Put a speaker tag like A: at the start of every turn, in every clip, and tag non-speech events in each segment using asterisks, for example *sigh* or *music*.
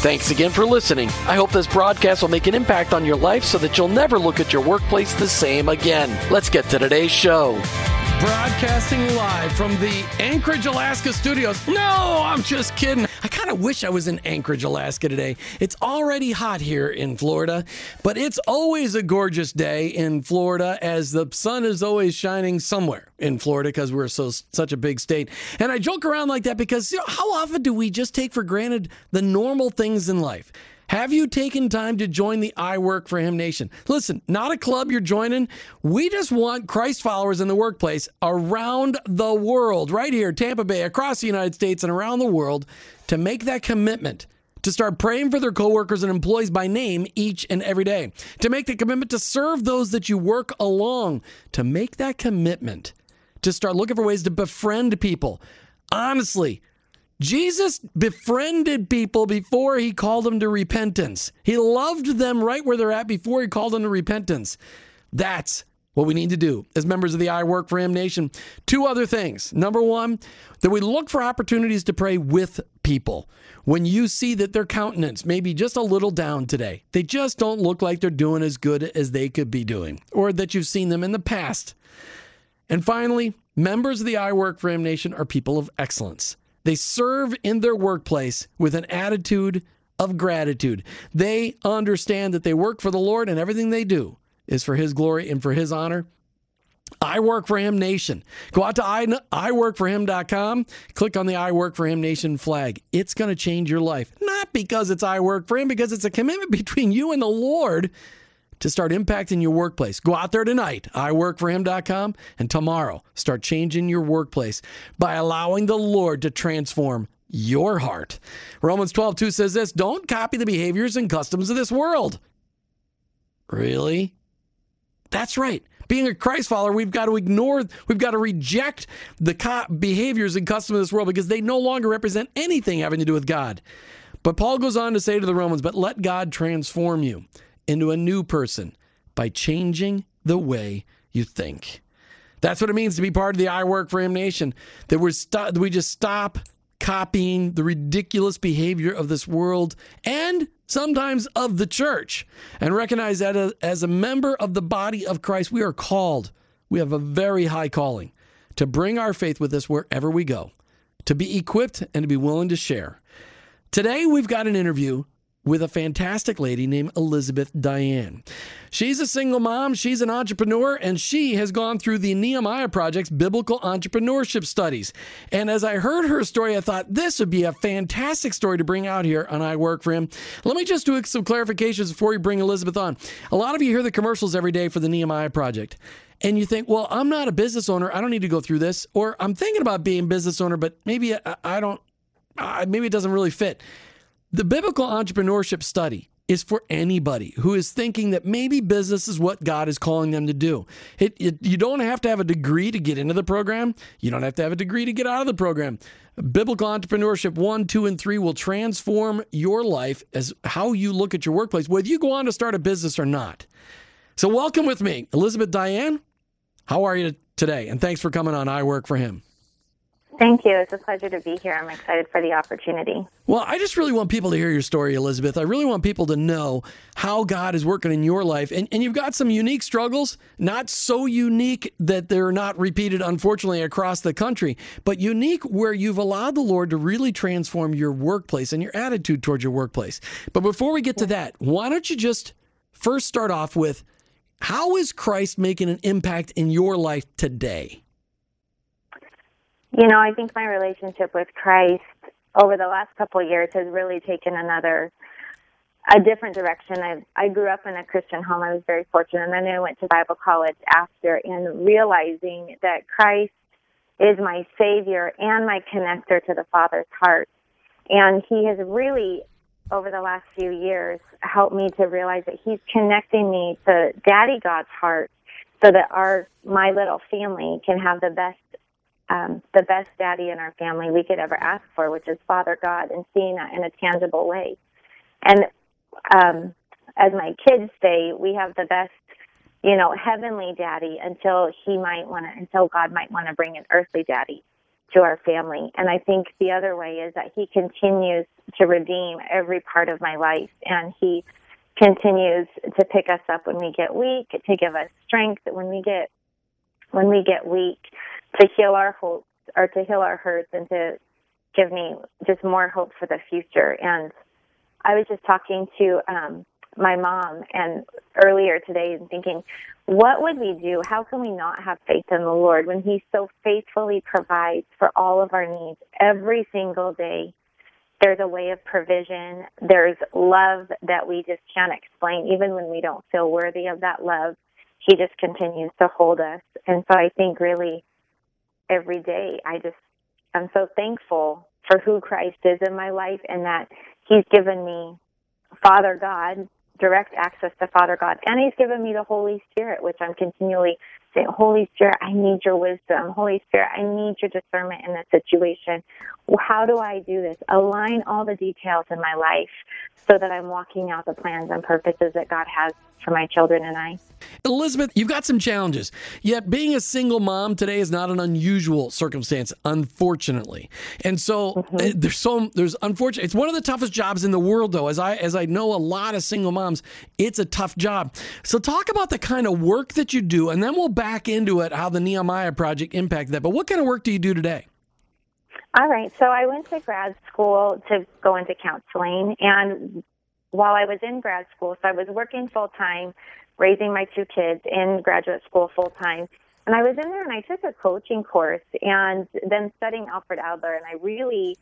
A: Thanks again for listening. I hope this broadcast will make an impact on your life so that you'll never look at your workplace the same again. Let's get to today's show.
B: Broadcasting live from the Anchorage, Alaska studios. No, I'm just kidding. I kind of wish I was in Anchorage, Alaska today. It's already hot here in Florida, but it's always a gorgeous day in Florida as the sun is always shining somewhere in Florida because we're so such a big state. And I joke around like that because you know, how often do we just take for granted the normal things in life? Have you taken time to join the I Work for Him Nation? Listen, not a club you're joining. We just want Christ followers in the workplace around the world, right here, Tampa Bay, across the United States, and around the world to make that commitment to start praying for their coworkers and employees by name each and every day, to make the commitment to serve those that you work along, to make that commitment to start looking for ways to befriend people. Honestly, Jesus befriended people before he called them to repentance. He loved them right where they're at before he called them to repentance. That's what we need to do as members of the I Work for Him Nation. Two other things. Number one, that we look for opportunities to pray with people. When you see that their countenance may be just a little down today, they just don't look like they're doing as good as they could be doing, or that you've seen them in the past. And finally, members of the I Work for Him Nation are people of excellence. They serve in their workplace with an attitude of gratitude. They understand that they work for the Lord and everything they do is for His glory and for His honor. I Work for Him Nation. Go out to I, iworkforhim.com, click on the I Work for Him Nation flag. It's going to change your life. Not because it's I Work for Him, because it's a commitment *laughs* between you and the Lord to start impacting your workplace. Go out there tonight, iworkforhim.com, and tomorrow start changing your workplace by allowing the Lord to transform your heart. Romans 12, 2 says this Don't copy the behaviors and customs of this world. Really? That's right. Being a Christ follower, we've got to ignore, we've got to reject the co- behaviors and customs of this world because they no longer represent anything having to do with God. But Paul goes on to say to the Romans, but let God transform you into a new person by changing the way you think. That's what it means to be part of the I Work for Him Nation. That we're st- we just stop copying the ridiculous behavior of this world and sometimes of the church and recognize that uh, as a member of the body of Christ, we are called. We have a very high calling to bring our faith with us wherever we go, to be equipped and to be willing to share. Today, we've got an interview with a fantastic lady named Elizabeth Diane. She's a single mom, she's an entrepreneur, and she has gone through the Nehemiah Project's biblical entrepreneurship studies. And as I heard her story, I thought this would be a fantastic story to bring out here on I Work for Him. Let me just do some clarifications before we bring Elizabeth on. A lot of you hear the commercials every day for the Nehemiah Project. And you think, well, I'm not a business owner. I don't need to go through this. Or I'm thinking about being a business owner, but maybe I, I don't, maybe it doesn't really fit. The biblical entrepreneurship study is for anybody who is thinking that maybe business is what God is calling them to do. It, it, you don't have to have a degree to get into the program. You don't have to have a degree to get out of the program. Biblical Entrepreneurship 1, 2, and 3 will transform your life as how you look at your workplace, whether you go on to start a business or not. So, welcome with me, Elizabeth Diane. How are you today? And thanks for coming on I Work for Him.
C: Thank you. It's a pleasure to be here. I'm excited for the opportunity.
B: Well, I just really want people to hear your story, Elizabeth. I really want people to know how God is working in your life. And, and you've got some unique struggles, not so unique that they're not repeated, unfortunately, across the country, but unique where you've allowed the Lord to really transform your workplace and your attitude towards your workplace. But before we get to that, why don't you just first start off with How is Christ making an impact in your life today?
C: You know, I think my relationship with Christ over the last couple of years has really taken another a different direction. I I grew up in a Christian home. I was very fortunate, and then I went to Bible college after, and realizing that Christ is my Savior and my connector to the Father's heart, and He has really, over the last few years, helped me to realize that He's connecting me to Daddy God's heart, so that our my little family can have the best um, the best daddy in our family we could ever ask for, which is Father God, and seeing that in a tangible way. And um, as my kids say, we have the best, you know, heavenly daddy until he might want to, until God might want to bring an earthly daddy to our family. And I think the other way is that he continues to redeem every part of my life and he continues to pick us up when we get weak, to give us strength when we get when we get weak, to heal our hopes or to heal our hurts and to give me just more hope for the future. And I was just talking to um, my mom and earlier today and thinking, what would we do? How can we not have faith in the Lord when He so faithfully provides for all of our needs every single day? There's a way of provision. There's love that we just can't explain, even when we don't feel worthy of that love. He just continues to hold us. And so I think really every day. I just I'm so thankful for who Christ is in my life and that He's given me Father God, direct access to Father God, and He's given me the Holy Spirit, which I'm continually saying, Holy Spirit, I need your wisdom. Holy Spirit, I need your discernment in this situation. How do I do this? Align all the details in my life so that I'm walking out the plans and purposes that God has for my children and I.
B: Elizabeth, you've got some challenges. Yet being a single mom today is not an unusual circumstance, unfortunately. And so mm-hmm. Eh, there's so there's unfortunate. It's one of the toughest jobs in the world, though. As I as I know a lot of single moms, it's a tough job. So talk about the kind of work that you do, and then we'll back into it how the Nehemiah project impacted that. But what kind of work do you do today?
C: All right. So I went to grad school to go into counseling, and while I was in grad school, so I was working full time, raising my two kids in graduate school full time. And I was in there and I took a coaching course and then studying Alfred Adler. And I really,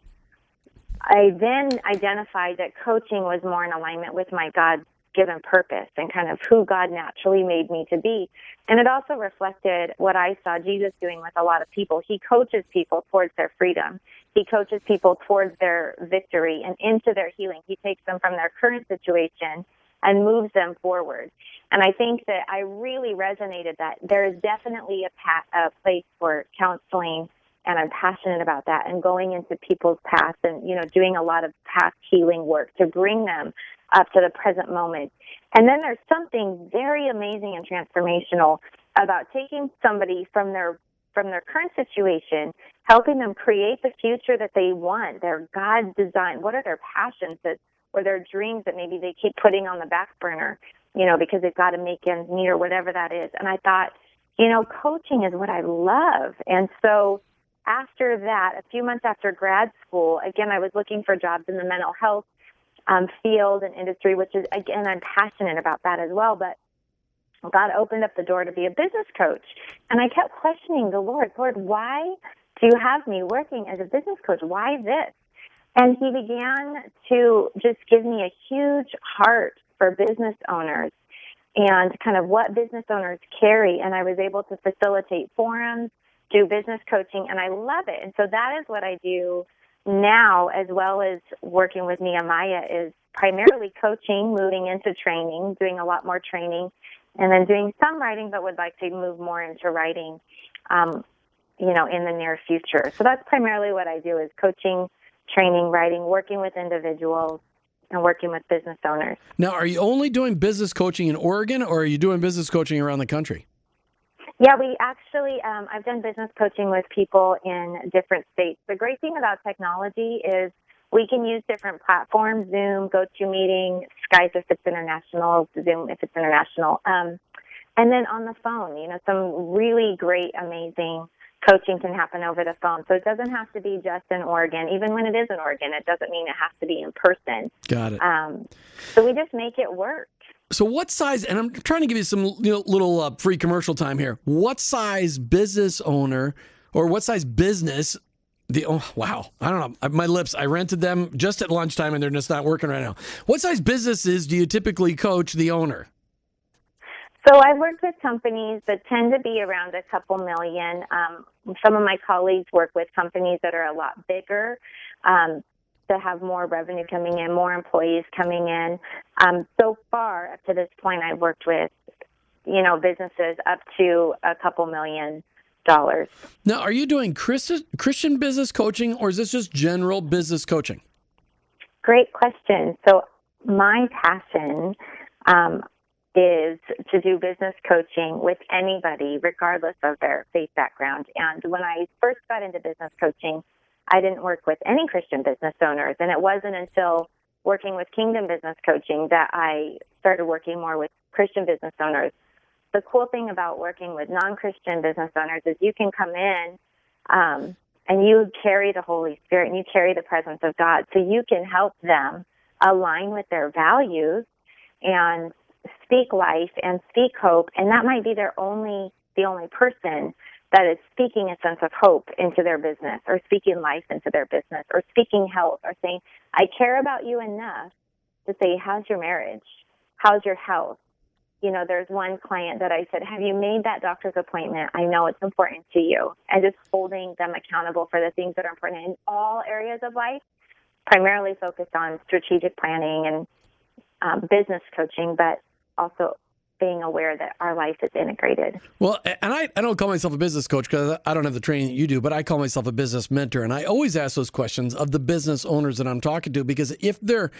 C: I then identified that coaching was more in alignment with my God given purpose and kind of who God naturally made me to be. And it also reflected what I saw Jesus doing with a lot of people. He coaches people towards their freedom. He coaches people towards their victory and into their healing. He takes them from their current situation and moves them forward. And I think that I really resonated that there is definitely a, a place for counseling and I'm passionate about that and going into people's past and you know doing a lot of past healing work to bring them up to the present moment. And then there's something very amazing and transformational about taking somebody from their from their current situation, helping them create the future that they want, their God design. What are their passions that or their dreams that maybe they keep putting on the back burner, you know, because they've got to make ends meet or whatever that is. And I thought, you know, coaching is what I love. And so after that, a few months after grad school, again, I was looking for jobs in the mental health um, field and industry, which is, again, I'm passionate about that as well. But God opened up the door to be a business coach. And I kept questioning the Lord, Lord, why do you have me working as a business coach? Why this? And he began to just give me a huge heart for business owners and kind of what business owners carry. And I was able to facilitate forums, do business coaching, and I love it. And so that is what I do now, as well as working with Nehemiah, is primarily coaching, moving into training, doing a lot more training, and then doing some writing, but would like to move more into writing, um, you know, in the near future. So that's primarily what I do is coaching, training, writing, working with individuals, and working with business owners.
B: Now, are you only doing business coaching in Oregon, or are you doing business coaching around the country?
C: Yeah, we actually, um, I've done business coaching with people in different states. The great thing about technology is we can use different platforms, Zoom, GoToMeeting, Skype if it's international, Zoom if it's international. Um, and then on the phone, you know, some really great, amazing coaching can happen over the phone. So it doesn't have to be just in Oregon. Even when it is in Oregon, it doesn't mean it has to be in person.
B: Got it.
C: Um, so we just make it work.
B: So, what size? And I'm trying to give you some you know, little uh, free commercial time here. What size business owner or what size business? The oh wow, I don't know. My lips. I rented them just at lunchtime, and they're just not working right now. What size businesses do you typically coach the owner?
C: So I've worked with companies that tend to be around a couple million. Um, some of my colleagues work with companies that are a lot bigger. Um, to have more revenue coming in, more employees coming in. Um, so far, up to this point, I've worked with, you know, businesses up to a couple million dollars.
B: Now, are you doing Christian business coaching or is this just general business coaching?
C: Great question. So, my passion um, is to do business coaching with anybody, regardless of their faith background. And when I first got into business coaching, I didn't work with any Christian business owners. And it wasn't until working with Kingdom Business Coaching that I started working more with Christian business owners. The cool thing about working with non Christian business owners is you can come in um, and you carry the Holy Spirit and you carry the presence of God. So you can help them align with their values and speak life and speak hope. And that might be their only, the only person that is speaking a sense of hope into their business or speaking life into their business or speaking health or saying, I care about you enough to say, how's your marriage? How's your health? You know, there's one client that I said, have you made that doctor's appointment? I know it's important to you. And just holding them accountable for the things that are important in all areas of life, primarily focused on strategic planning and um, business coaching, but also being aware that our life is integrated.
B: Well, and I, I don't call myself a business coach because I don't have the training that you do, but I call myself a business mentor. And I always ask those questions of the business owners that I'm talking to because if they're,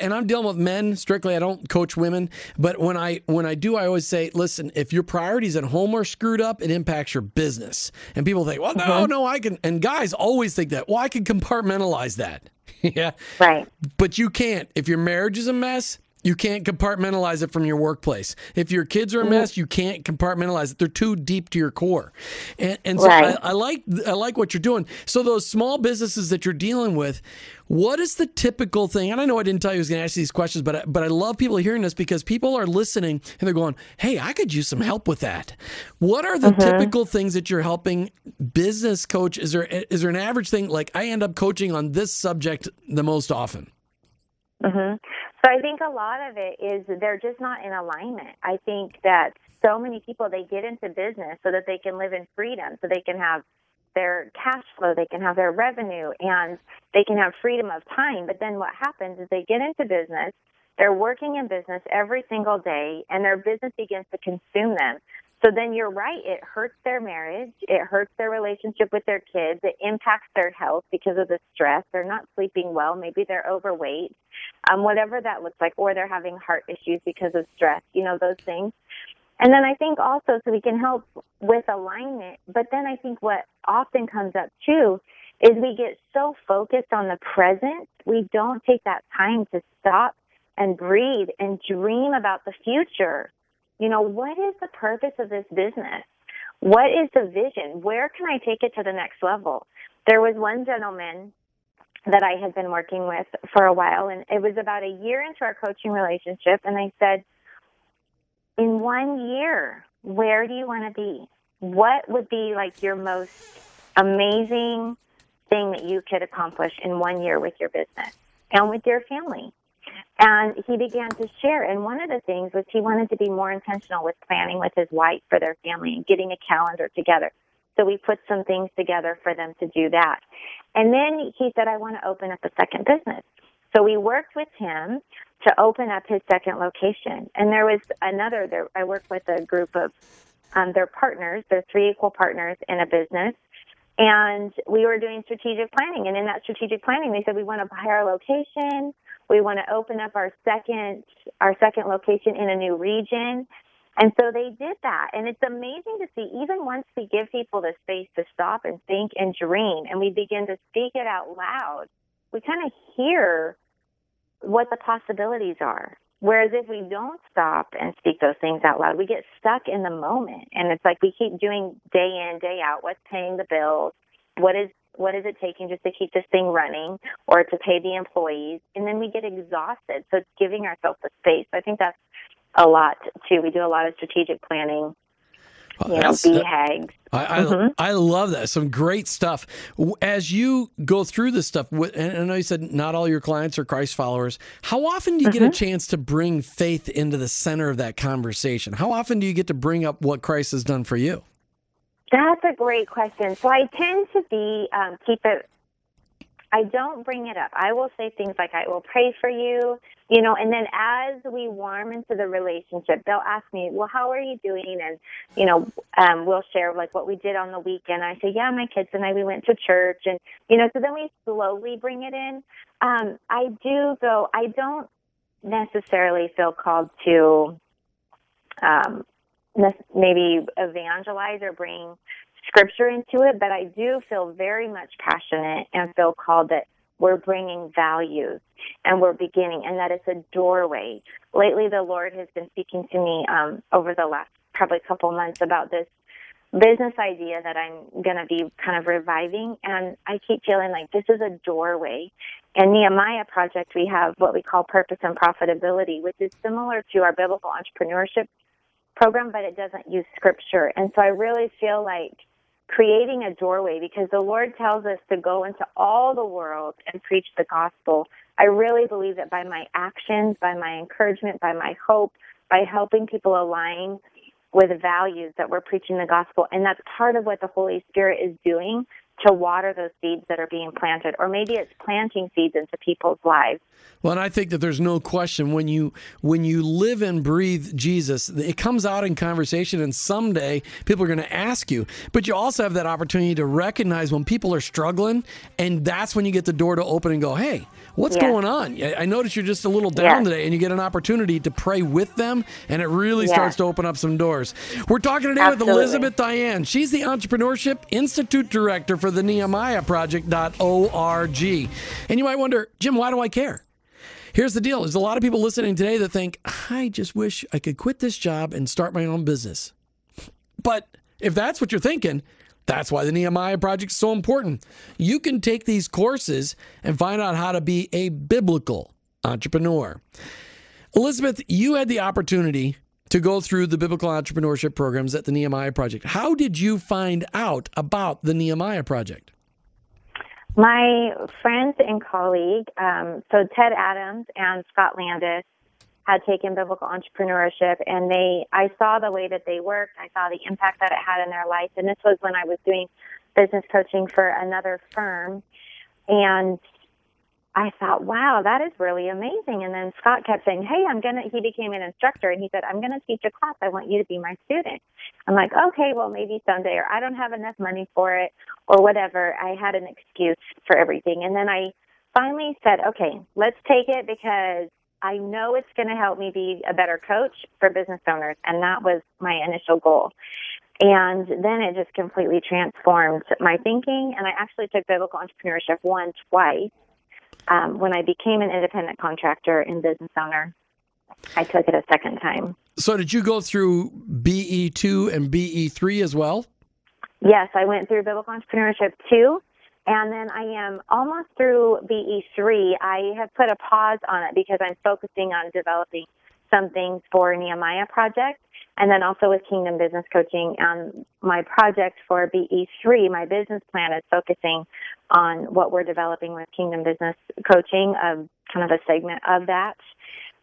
B: and I'm dealing with men strictly, I don't coach women, but when I when I do, I always say, listen, if your priorities at home are screwed up, it impacts your business. And people think, well, no, mm-hmm. no, I can, and guys always think that, well, I can compartmentalize that. *laughs* yeah.
C: Right.
B: But you can't. If your marriage is a mess, you can't compartmentalize it from your workplace. If your kids are a mess, you can't compartmentalize it. They're too deep to your core. And, and so right. I, I, like I like what you're doing. So those small businesses that you're dealing with, what is the typical thing? And I know I didn't tell you I was going to ask you these questions, but I, but I love people hearing this because people are listening and they're going, "Hey, I could use some help with that." What are the mm-hmm. typical things that you're helping business coach? Is there is there an average thing like I end up coaching on this subject the most often?
C: Mm-hmm. So I think a lot of it is they're just not in alignment. I think that so many people they get into business so that they can live in freedom, so they can have their cash flow, they can have their revenue, and they can have freedom of time. But then what happens is they get into business, they're working in business every single day, and their business begins to consume them. So then you're right. It hurts their marriage. It hurts their relationship with their kids. It impacts their health because of the stress. They're not sleeping well. Maybe they're overweight, um, whatever that looks like, or they're having heart issues because of stress, you know, those things. And then I think also, so we can help with alignment. But then I think what often comes up too is we get so focused on the present, we don't take that time to stop and breathe and dream about the future you know, what is the purpose of this business? What is the vision? Where can I take it to the next level? There was one gentleman that I had been working with for a while, and it was about a year into our coaching relationship, and I said, In one year, where do you want to be? What would be like your most amazing thing that you could accomplish in one year with your business and with your family? And he began to share. And one of the things was he wanted to be more intentional with planning with his wife for their family and getting a calendar together. So we put some things together for them to do that. And then he said, I want to open up a second business. So we worked with him to open up his second location. And there was another, there, I worked with a group of, um, their partners, they're three equal partners in a business. And we were doing strategic planning. And in that strategic planning, they said, we want to buy our location. We want to open up our second our second location in a new region. And so they did that. And it's amazing to see, even once we give people the space to stop and think and dream and we begin to speak it out loud, we kind of hear what the possibilities are. Whereas if we don't stop and speak those things out loud, we get stuck in the moment. And it's like we keep doing day in, day out what's paying the bills, what is what is it taking just to keep this thing running or to pay the employees and then we get exhausted so it's giving ourselves the space i think that's a lot too. We do a lot of strategic planning. You know, BHAGs.
B: I, I, mm-hmm. I, love that. Some great stuff. As you go through this stuff, and I know you said not all your clients are Christ followers. How often do you mm-hmm. get a mm-hmm. chance to bring faith into the center of that conversation? How often do you get to bring up what Christ has done for you?
C: That's a great question. So I tend to be um, keep it I don't bring it up. I will say things like, I will pray for you, you know, and then as we warm into the relationship, they'll ask me, well, how are you doing? And, you know, um, we'll share like what we did on the weekend. I say, yeah, my kids and I, we went to church and, you know, so then we slowly bring it in. Um, I do though, I don't necessarily feel called to, um, maybe evangelize or bring scripture into it, but I do feel very much passionate and feel called that we're bringing values and we're beginning and that it's a doorway. Lately, the Lord has been speaking to me um, over the last probably couple months about this business idea that I'm going to be kind of reviving. And I keep feeling like this is a doorway. In Nehemiah Project, we have what we call purpose and profitability, which is similar to our biblical entrepreneurship program, but it doesn't use scripture. And so I really feel like creating a doorway because the Lord tells us to go into all the world and preach the gospel. I really believe that by my actions, by my encouragement, by my hope, by helping people align with values that we're preaching the gospel. And that's part of what the Holy Spirit is doing to water those seeds that are being planted, or maybe it's planting seeds into people's lives.
B: Well, and I think that there's no question when you when you live and breathe Jesus, it comes out in conversation, and someday people are going to ask you. But you also have that opportunity to recognize when people are struggling, and that's when you get the door to open and go, "Hey, what's yes. going on? I notice you're just a little down yes. today, and you get an opportunity to pray with them, and it really yes. starts to open up some doors. We're talking today Absolutely. with Elizabeth Diane. She's the Entrepreneurship Institute Director for the Nehemiah Project.org. And you might wonder, Jim, why do I care? Here's the deal there's a lot of people listening today that think, I just wish I could quit this job and start my own business. But if that's what you're thinking, that's why the Nehemiah Project is so important. You can take these courses and find out how to be a biblical entrepreneur. Elizabeth, you had the opportunity to go through the biblical entrepreneurship programs at the Nehemiah Project. How did you find out about the Nehemiah Project?
C: My friends and colleague, um, so Ted Adams and Scott Landis, had taken biblical entrepreneurship and they I saw the way that they worked, I saw the impact that it had in their life and this was when I was doing business coaching for another firm and I thought, wow, that is really amazing. And then Scott kept saying, hey, I'm going to, he became an instructor and he said, I'm going to teach a class. I want you to be my student. I'm like, okay, well, maybe someday, or I don't have enough money for it, or whatever. I had an excuse for everything. And then I finally said, okay, let's take it because I know it's going to help me be a better coach for business owners. And that was my initial goal. And then it just completely transformed my thinking. And I actually took biblical entrepreneurship one twice. Um, when I became an independent contractor and business owner, I took it a second time.
B: So, did you go through BE2 and BE3 as well?
C: Yes, I went through biblical entrepreneurship too. And then I am almost through BE3. I have put a pause on it because I'm focusing on developing some things for Nehemiah project and then also with Kingdom Business Coaching. Um, my project for BE3, my business plan is focusing on what we're developing with Kingdom Business Coaching, um, kind of a segment of that.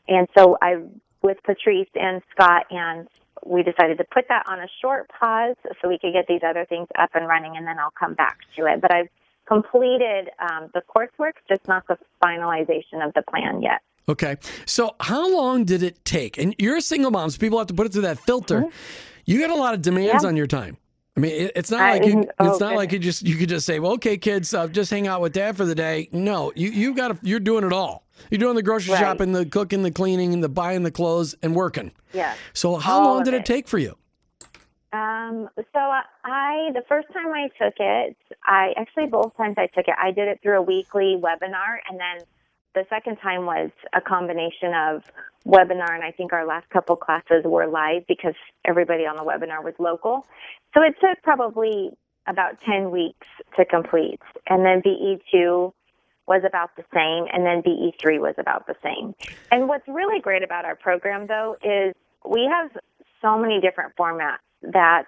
C: And so I, with Patrice and Scott and we decided to put that on a short pause so we could get these other things up and running and then I'll come back to it. But I've completed um, the coursework, just not the finalization of the plan yet.
B: Okay. So, how long did it take? And you're a single mom, so people have to put it through that filter. Mm-hmm. You got a lot of demands yeah. on your time. I mean, it, it's not like you, oh, it's not like you just you could just say, "Well, okay, kids, uh, just hang out with dad for the day." No, you you got to you're doing it all. You're doing the grocery right. shopping, the cooking, the cleaning, and the buying the clothes and working.
C: Yeah.
B: So, how all long did it. it take for you?
C: Um, so I, the first time I took it, I actually both times I took it, I did it through a weekly webinar and then the second time was a combination of webinar and I think our last couple classes were live because everybody on the webinar was local. So it took probably about 10 weeks to complete. And then BE2 was about the same, and then BE3 was about the same. And what's really great about our program, though, is we have so many different formats that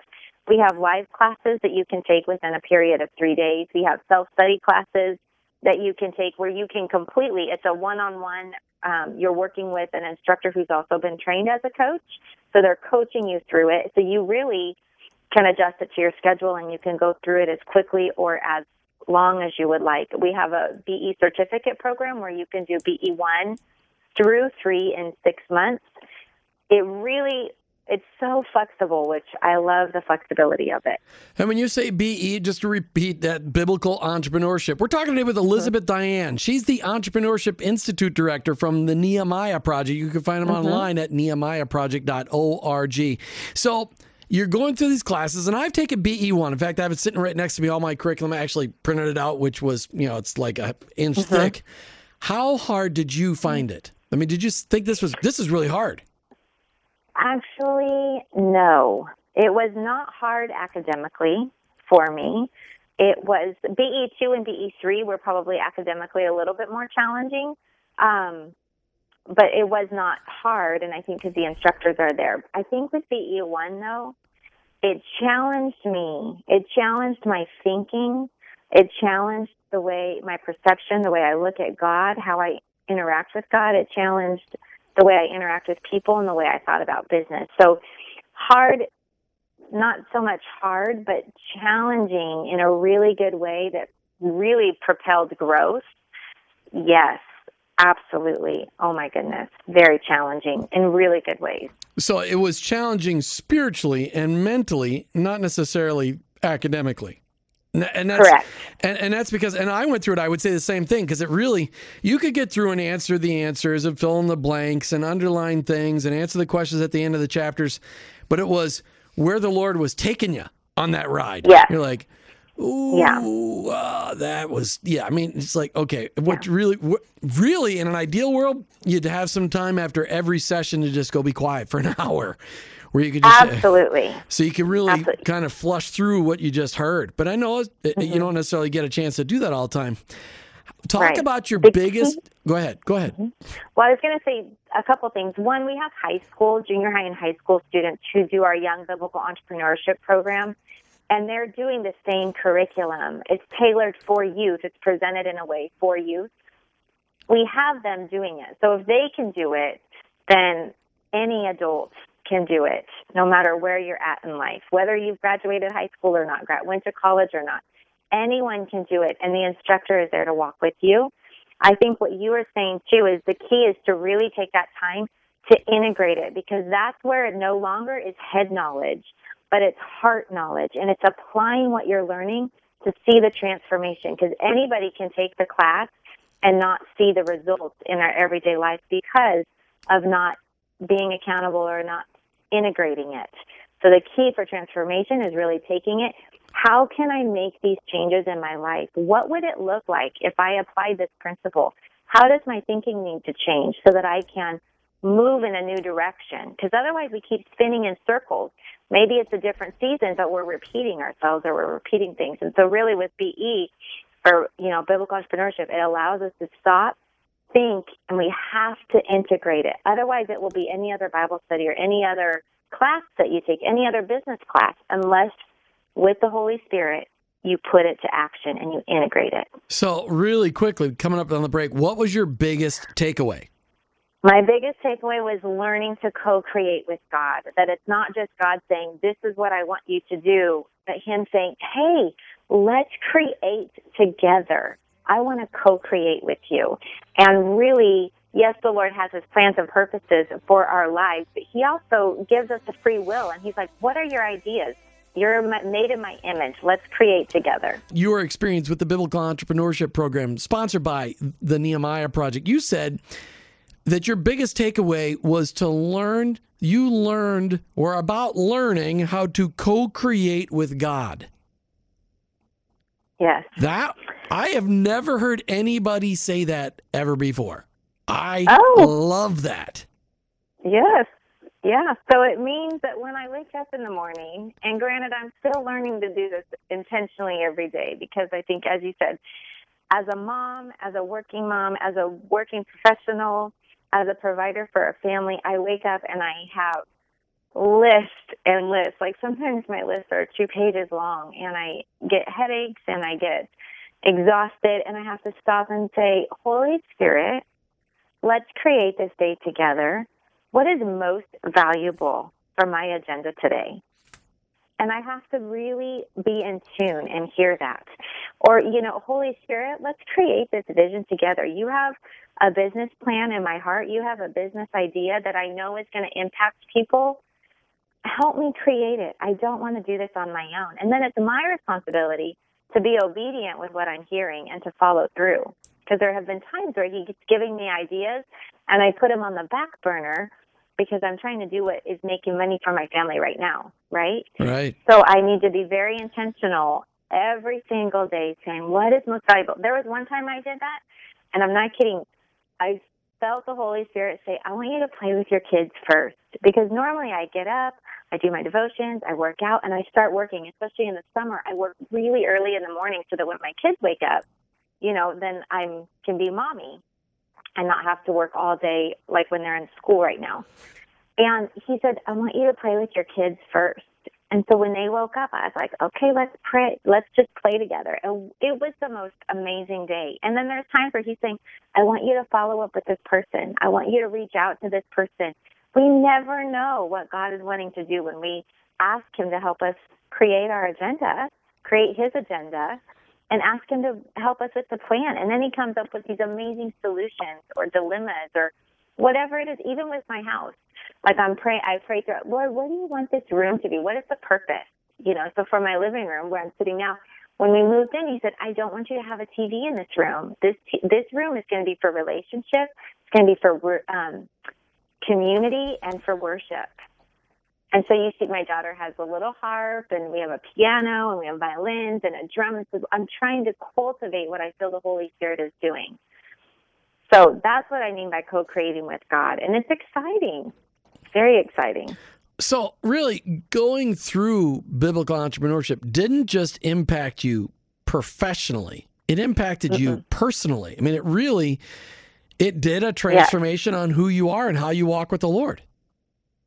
C: we have live classes that you can take within a period of three days. We have self study classes that you can take where you can completely, it's a one on one, you're working with an instructor who's also been trained as a coach. So they're coaching you through it. So you really can adjust it to your schedule and you can go through it as quickly or as long as you would like. We have a BE certificate program where you can do BE1 through three in six months. It really it's so flexible, which I love the flexibility of it.
B: And when you say BE, just to repeat that biblical entrepreneurship, we're talking today with mm-hmm. Elizabeth mm-hmm. Diane. She's the Entrepreneurship Institute Director from the Nehemiah Project. You can find them mm-hmm. online at nehemiahproject.org. So you're going through these classes, and I've taken BE1. In fact, I have it sitting right next to me, all my curriculum. I actually printed it out, which was, you know, it's like an inch mm-hmm. thick. How hard did you find it? I mean, did you think this was this is really hard?
C: Actually, no. It was not hard academically for me. It was BE2 and BE3 were probably academically a little bit more challenging. Um, but it was not hard, and I think because the instructors are there. I think with BE1 though, it challenged me. It challenged my thinking. It challenged the way my perception, the way I look at God, how I interact with God. It challenged the way I interact with people and the way I thought about business. So hard, not so much hard, but challenging in a really good way that really propelled growth. Yes, absolutely. Oh my goodness. Very challenging in really good ways.
B: So it was challenging spiritually and mentally, not necessarily academically. And that's,
C: Correct.
B: And, and that's because, and I went through it, I would say the same thing, because it really, you could get through and answer the answers and fill in the blanks and underline things and answer the questions at the end of the chapters. But it was where the Lord was taking you on that ride.
C: Yeah.
B: You're like, Ooh, yeah. Uh, that was yeah. I mean, it's like okay, what yeah. really, what, really, in an ideal world, you'd have some time after every session to just go be quiet for an *laughs* hour, where you could just
C: absolutely.
B: so you can really absolutely. kind of flush through what you just heard. But I know mm-hmm. you don't necessarily get a chance to do that all the time. Talk right. about your the biggest. Key, go ahead. Go ahead. Mm-hmm.
C: Well, I was going to say a couple things. One, we have high school, junior high, and high school students who do our Young Biblical Entrepreneurship Program, and they're doing the same curriculum. It's tailored for youth. It's presented in a way for youth. We have them doing it. So if they can do it, then any adult can do it, no matter where you're at in life, whether you've graduated high school or not, went to college or not. Anyone can do it, and the instructor is there to walk with you. I think what you were saying too is the key is to really take that time to integrate it because that's where it no longer is head knowledge, but it's heart knowledge and it's applying what you're learning to see the transformation because anybody can take the class and not see the results in our everyday life because of not being accountable or not integrating it. So the key for transformation is really taking it. How can I make these changes in my life? What would it look like if I applied this principle? How does my thinking need to change so that I can move in a new direction? Because otherwise we keep spinning in circles. Maybe it's a different season, but we're repeating ourselves or we're repeating things. And so really with BE or, you know, biblical entrepreneurship, it allows us to stop think and we have to integrate it. Otherwise, it will be any other Bible study or any other class that you take, any other business class, unless with the Holy Spirit you put it to action and you integrate it.
B: So, really quickly, coming up on the break, what was your biggest takeaway?
C: My biggest takeaway was learning to co create with God. That it's not just God saying, This is what I want you to do, but Him saying, Hey, let's create together. I want to co-create with you. And really, yes, the Lord has his plans and purposes for our lives, but he also gives us a free will. And he's like, what are your ideas? You're made in my image. Let's create together.
B: Your experience with the Biblical Entrepreneurship Program, sponsored by the Nehemiah Project, you said that your biggest takeaway was to learn, you learned, or about learning how to co create with God.
C: Yes.
B: That I have never heard anybody say that ever before. I oh. love that.
C: Yes. Yeah. So it means that when I wake up in the morning, and granted, I'm still learning to do this intentionally every day because I think, as you said, as a mom, as a working mom, as a working professional, as a provider for a family, I wake up and I have lists and lists. Like sometimes my lists are two pages long and I get headaches and I get exhausted and I have to stop and say, Holy Spirit, let's create this day together. What is most valuable for my agenda today? And I have to really be in tune and hear that. Or, you know, Holy Spirit, let's create this vision together. You have a business plan in my heart. You have a business idea that I know is going to impact people. Help me create it. I don't want to do this on my own. And then it's my responsibility to be obedient with what I'm hearing and to follow through. Because there have been times where he's giving me ideas and I put them on the back burner because I'm trying to do what is making money for my family right now, right?
B: Right.
C: So I need to be very intentional every single day saying, what is most valuable? There was one time I did that, and I'm not kidding. I felt the Holy Spirit say, I want you to play with your kids first. Because normally I get up, I do my devotions, I work out, and I start working, especially in the summer. I work really early in the morning so that when my kids wake up, you know, then I can be mommy and not have to work all day like when they're in school right now. And he said, I want you to play with your kids first. And so when they woke up, I was like, okay, let's pray. Let's just play together. And it was the most amazing day. And then there's times where he's saying, I want you to follow up with this person. I want you to reach out to this person. We never know what God is wanting to do when we ask him to help us create our agenda, create his agenda, and ask him to help us with the plan. And then he comes up with these amazing solutions or dilemmas or whatever it is, even with my house. Like I'm praying, I pray through, Lord, what do you want this room to be? What is the purpose? You know, so for my living room where I'm sitting now, when we moved in, he said, I don't want you to have a TV in this room. This, this room is going to be for relationship. It's going to be for um, community and for worship. And so you see, my daughter has a little harp, and we have a piano, and we have violins and a drum. So I'm trying to cultivate what I feel the Holy Spirit is doing. So that's what I mean by co-creating with God, and it's exciting, very exciting.
B: So really, going through biblical entrepreneurship didn't just impact you professionally; it impacted mm-hmm. you personally. I mean, it really, it did a transformation yes. on who you are and how you walk with the Lord.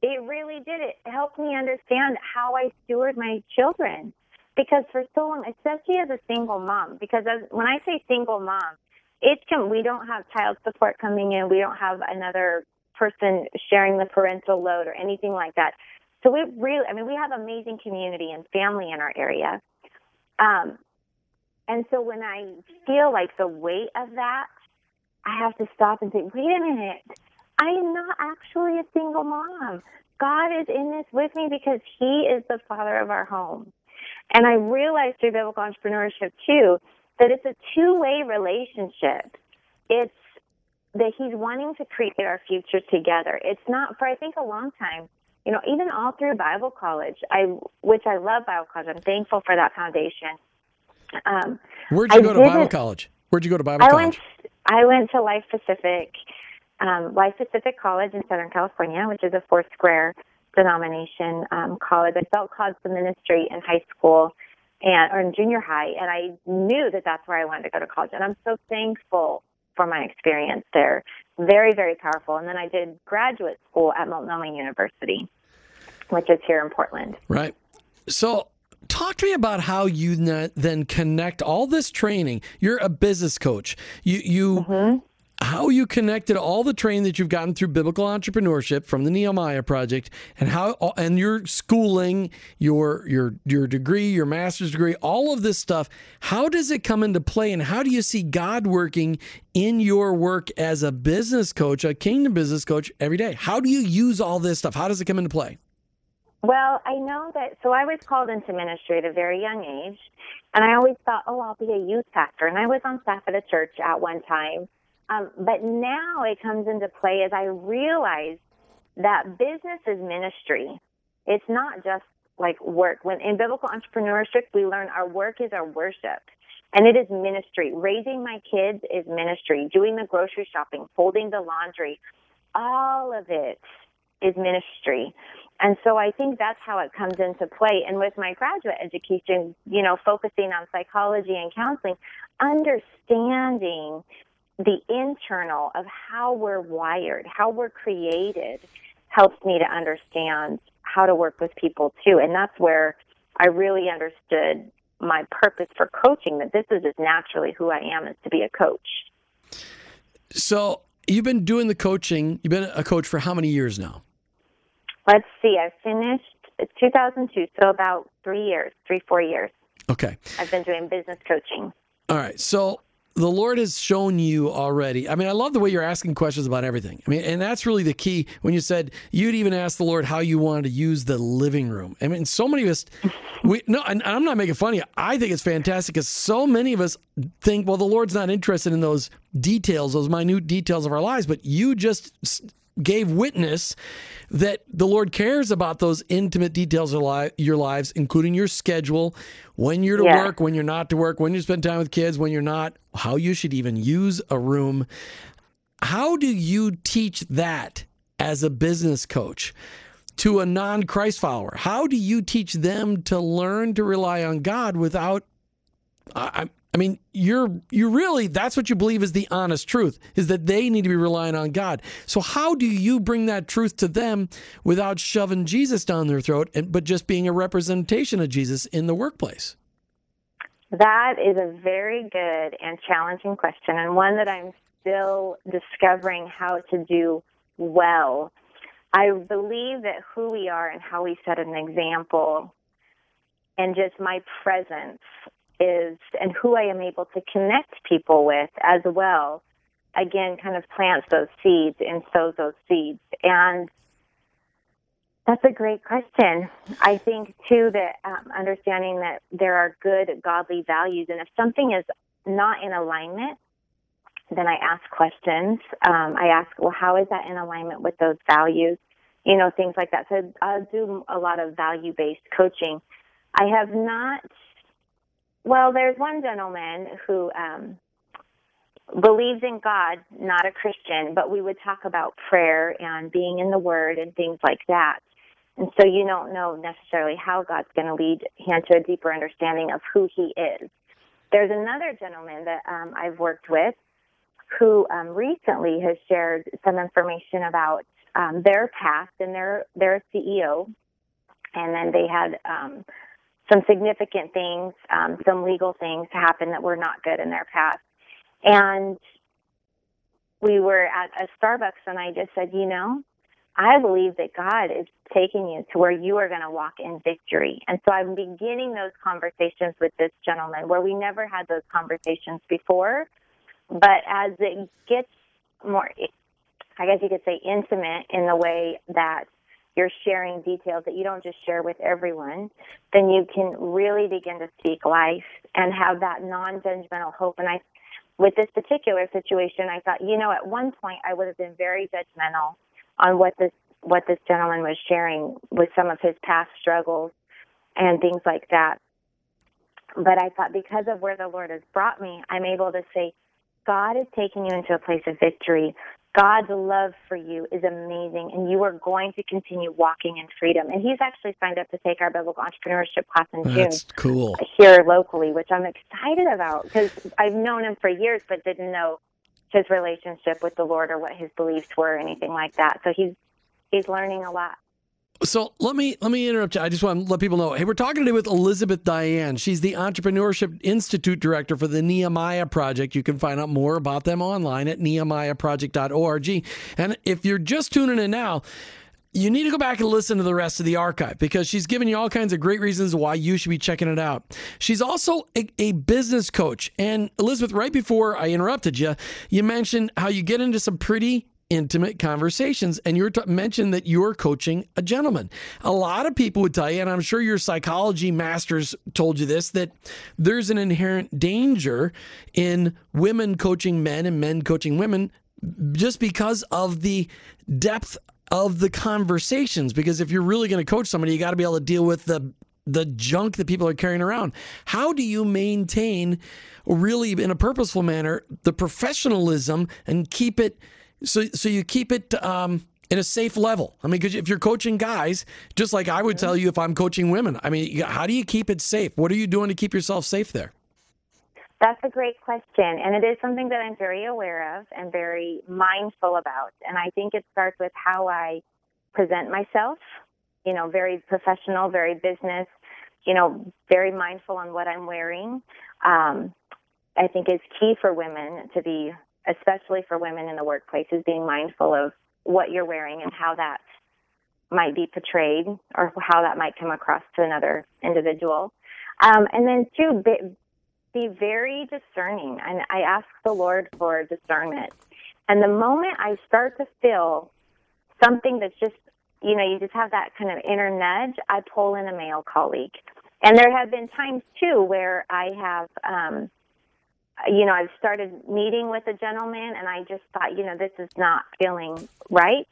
C: It really did. It helped me understand how I steward my children. Because for so long, especially as a single mom, because as, when I say single mom, it's we don't have child support coming in. We don't have another person sharing the parental load or anything like that. So we really, I mean, we have amazing community and family in our area. Um, and so when I feel like the weight of that, I have to stop and think, wait a minute, I am not actually a single mom. God is in this with me because He is the father of our home. And I realized through biblical entrepreneurship too that it's a two way relationship. It's that He's wanting to create our future together. It's not for, I think, a long time. You know, even all through Bible college, I which I love Bible college. I'm thankful for that foundation.
B: Um, Where'd you I go to Bible college? Where'd you go to Bible I college?
C: I went to Life Pacific um, Life Pacific College in Southern California, which is a four square denomination um, college. I felt called to ministry in high school and or in junior high, and I knew that that's where I wanted to go to college. And I'm so thankful for my experience there. Very, very powerful. And then I did graduate school at Multnomah University, which is here in Portland.
B: Right. So talk to me about how you then connect all this training. You're a business coach. You you mm-hmm how you connected all the training that you've gotten through biblical entrepreneurship from the Nehemiah project and how and your schooling, your your your degree, your master's degree, all of this stuff, how does it come into play and how do you see God working in your work as a business coach, a kingdom business coach every day? How do you use all this stuff? How does it come into play?
C: Well, I know that so I was called into ministry at a very young age and I always thought, "Oh, I'll be a youth pastor." And I was on staff at a church at one time um, but now it comes into play as I realize that business is ministry. It's not just like work. When in biblical entrepreneurship, we learn our work is our worship. And it is ministry. Raising my kids is ministry. Doing the grocery shopping, folding the laundry, all of it is ministry. And so I think that's how it comes into play. And with my graduate education, you know, focusing on psychology and counseling, understanding the internal of how we're wired, how we're created, helps me to understand how to work with people too. And that's where I really understood my purpose for coaching that this is just naturally who I am is to be a coach.
B: So you've been doing the coaching. You've been a coach for how many years now?
C: Let's see. I finished It's 2002, so about three years, three, four years.
B: Okay.
C: I've been doing business coaching.
B: All right. So the Lord has shown you already. I mean, I love the way you're asking questions about everything. I mean, and that's really the key when you said you'd even ask the Lord how you wanted to use the living room. I mean, so many of us, we no, and I'm not making fun of you. I think it's fantastic because so many of us think, well, the Lord's not interested in those details, those minute details of our lives, but you just gave witness that the Lord cares about those intimate details of your lives, including your schedule, when you're to yeah. work, when you're not to work, when you spend time with kids, when you're not, how you should even use a room. How do you teach that as a business coach? To a non Christ follower, how do you teach them to learn to rely on God without I, I mean, you're you really that's what you believe is the honest truth is that they need to be relying on God. So how do you bring that truth to them without shoving Jesus down their throat and but just being a representation of Jesus in the workplace?
C: That is a very good and challenging question and one that I'm still discovering how to do well. I believe that who we are and how we set an example and just my presence is and who I am able to connect people with as well, again, kind of plants those seeds and sows those seeds. And that's a great question. I think too that um, understanding that there are good godly values, and if something is not in alignment, then I ask questions. Um, I ask, well, how is that in alignment with those values? You know, things like that. So I do a lot of value based coaching. I have not well, there's one gentleman who um, believes in God, not a Christian, but we would talk about prayer and being in the Word and things like that. And so you don't know necessarily how God's going to lead him to a deeper understanding of who He is. There's another gentleman that um, I've worked with who um, recently has shared some information about um, their past, and they're a CEO, and then they had um, some significant things, um, some legal things happen that were not good in their past. And we were at a Starbucks and I just said, you know, I believe that God is taking you to where you are going to walk in victory. And so I'm beginning those conversations with this gentleman where we never had those conversations before. But as it gets more, I guess you could say intimate in the way that you're sharing details that you don't just share with everyone, then you can really begin to speak life and have that non-judgmental hope. And I, with this particular situation, I thought, you know, at one point I would have been very judgmental on what this what this gentleman was sharing with some of his past struggles and things like that. But I thought because of where the Lord has brought me, I'm able to say, God is taking you into a place of victory. God's love for you is amazing, and you are going to continue walking in freedom. And he's actually signed up to take our biblical entrepreneurship class in June.
B: That's cool.
C: Here locally, which I'm excited about because I've known him for years, but didn't know his relationship with the Lord or what his beliefs were or anything like that. So he's he's learning a lot.
B: So let me let me interrupt you. I just want to let people know. Hey, we're talking today with Elizabeth Diane. She's the Entrepreneurship Institute Director for the Nehemiah Project. You can find out more about them online at nehemiahproject.org. And if you're just tuning in now, you need to go back and listen to the rest of the archive because she's given you all kinds of great reasons why you should be checking it out. She's also a, a, business coach. And Elizabeth, right before I interrupted you, you mentioned how you get into some pretty intimate conversations. And you t- mentioned that you're coaching a gentleman. A lot of people would tell you, and I'm sure your psychology masters told you this, that there's an inherent danger in women coaching men and men coaching women just because of the depth of the conversations. Because if you're really going to coach somebody, you got to be able to deal with the the junk that people are carrying around. How do you maintain, really in a purposeful manner, the professionalism and keep it so so you keep it um, in a safe level. I mean, because if you're coaching guys, just like I would tell you if I'm coaching women, I mean, how do you keep it safe? What are you doing to keep yourself safe there?
C: That's a great question. And it is something that I'm very aware of and very mindful about. And I think it starts with how I present myself, you know, very professional, very business, you know, very mindful on what I'm wearing. Um, I think is key for women to be, especially for women in the workplace, is being mindful of what you're wearing and how that might be portrayed or how that might come across to another individual. Um, and then two, be, be very discerning. And I ask the Lord for discernment. And the moment I start to feel something that's just, you know, you just have that kind of inner nudge, I pull in a male colleague. And there have been times too where I have, um, you know, I've started meeting with a gentleman and I just thought, you know, this is not feeling right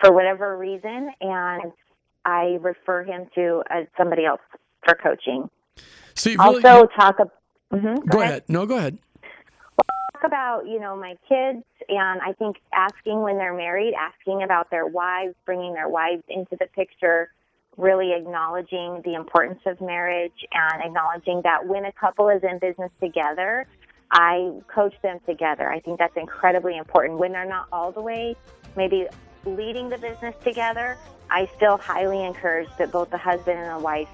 C: for whatever reason. And I refer him to uh, somebody else for coaching.
B: So you've
C: also
B: really,
C: talk about, mm-hmm, go,
B: go
C: ahead.
B: ahead. No, go ahead.
C: talk about you know my kids and i think asking when they're married asking about their wives bringing their wives into the picture really acknowledging the importance of marriage and acknowledging that when a couple is in business together i coach them together i think that's incredibly important when they're not all the way maybe leading the business together i still highly encourage that both the husband and the wife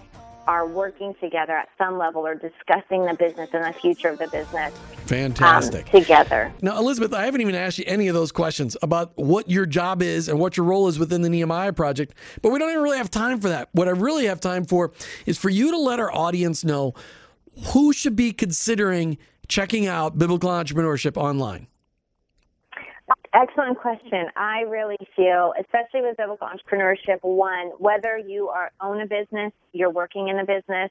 C: are working together at some level or discussing the business and the future of the business
B: Fantastic.
C: um, together.
B: Now, Elizabeth, I haven't even asked you any of those questions about what your job is and what your role is within the Nehemiah Project, but we don't even really have time for that. What I really have time for is for you to let our audience know who should be considering checking out biblical entrepreneurship online.
C: Excellent question. I really feel, especially with biblical entrepreneurship, one, whether you are own a business, you're working in a business,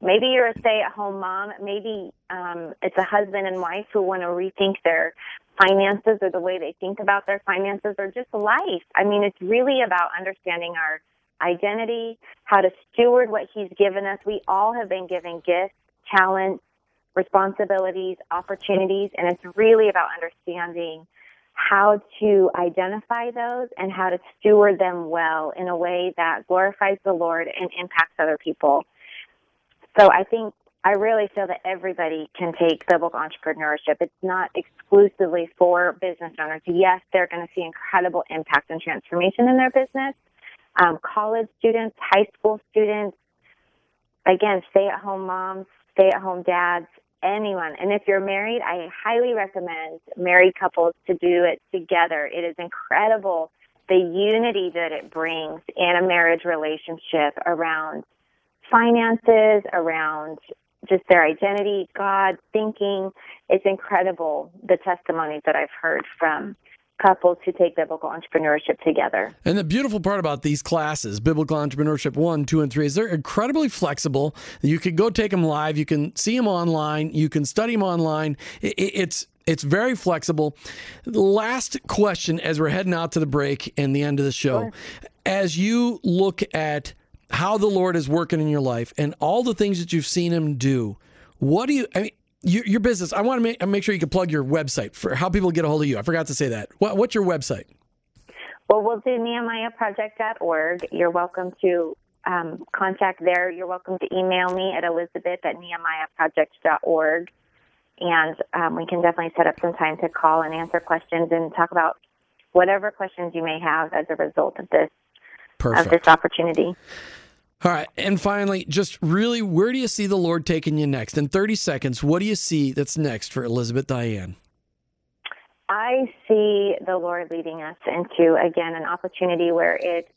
C: maybe you're a stay-at-home mom, maybe um, it's a husband and wife who want to rethink their finances or the way they think about their finances or just life. I mean, it's really about understanding our identity, how to steward what He's given us. We all have been given gifts, talents, responsibilities, opportunities, and it's really about understanding how to identify those and how to steward them well in a way that glorifies the Lord and impacts other people. So I think I really feel that everybody can take biblical entrepreneurship. It's not exclusively for business owners. Yes, they're going to see incredible impact and transformation in their business. Um, college students, high school students, again, stay at home moms, stay at home dads, anyone. And if you're married, I highly recommend married couples to do it together. It is incredible the unity that it brings in a marriage relationship around finances, around just their identity, God, thinking. It's incredible the testimonies that I've heard from couples who take biblical entrepreneurship together.
B: And the beautiful part about these classes, biblical entrepreneurship one, two, and three, is they're incredibly flexible. You can go take them live, you can see them online, you can study them online. It's it's very flexible. Last question as we're heading out to the break and the end of the show. Sure. As you look at how the Lord is working in your life and all the things that you've seen him do, what do you I mean your, your business. I want to make, make sure you can plug your website for how people get a hold of you. I forgot to say that. What, what's your website?
C: Well, we'll do nehemiahproject.org. You're welcome to um, contact there. You're welcome to email me at elizabeth at nehemiahproject.org. And um, we can definitely set up some time to call and answer questions and talk about whatever questions you may have as a result of this Perfect. of this opportunity.
B: All right. And finally, just really, where do you see the Lord taking you next? In 30 seconds, what do you see that's next for Elizabeth Diane?
C: I see the Lord leading us into, again, an opportunity where it's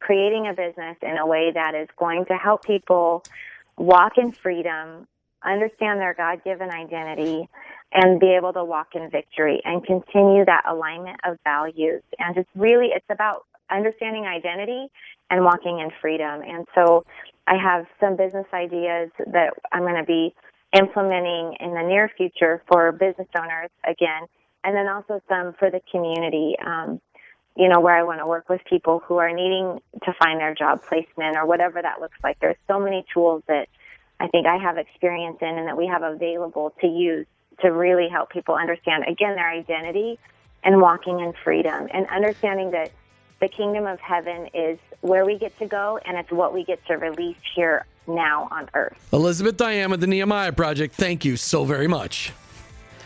C: creating a business in a way that is going to help people walk in freedom, understand their God given identity, and be able to walk in victory and continue that alignment of values. And it's really, it's about understanding identity and walking in freedom. And so I have some business ideas that I'm going to be implementing in the near future for business owners again, and then also some for the community. Um, you know, where I want to work with people who are needing to find their job placement or whatever that looks like. There's so many tools that I think I have experience in and that we have available to use to really help people understand, again, their identity and walking in freedom and understanding that the kingdom of heaven is where we get to go and it's what we get to release here now on earth.
B: Elizabeth with the Nehemiah Project, thank you so very much.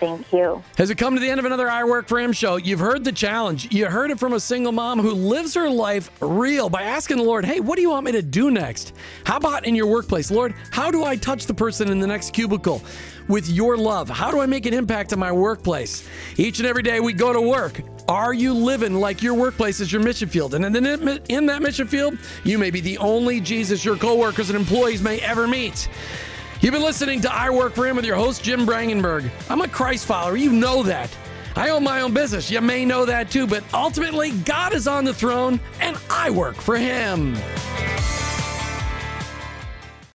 C: Thank you.
B: Has it come to the end of another I Work for Him show? You've heard the challenge. You heard it from a single mom who lives her life real by asking the Lord, hey, what do you want me to do next? How about in your workplace? Lord, how do I touch the person in the next cubicle with your love? How do I make an impact in my workplace? Each and every day we go to work. Are you living like your workplace is your mission field? And in, in that mission field, you may be the only Jesus your coworkers and employees may ever meet. You've been listening to I Work for Him with your host, Jim Brangenberg. I'm a Christ follower. You know that. I own my own business. You may know that too, but ultimately, God is on the throne and I work for Him.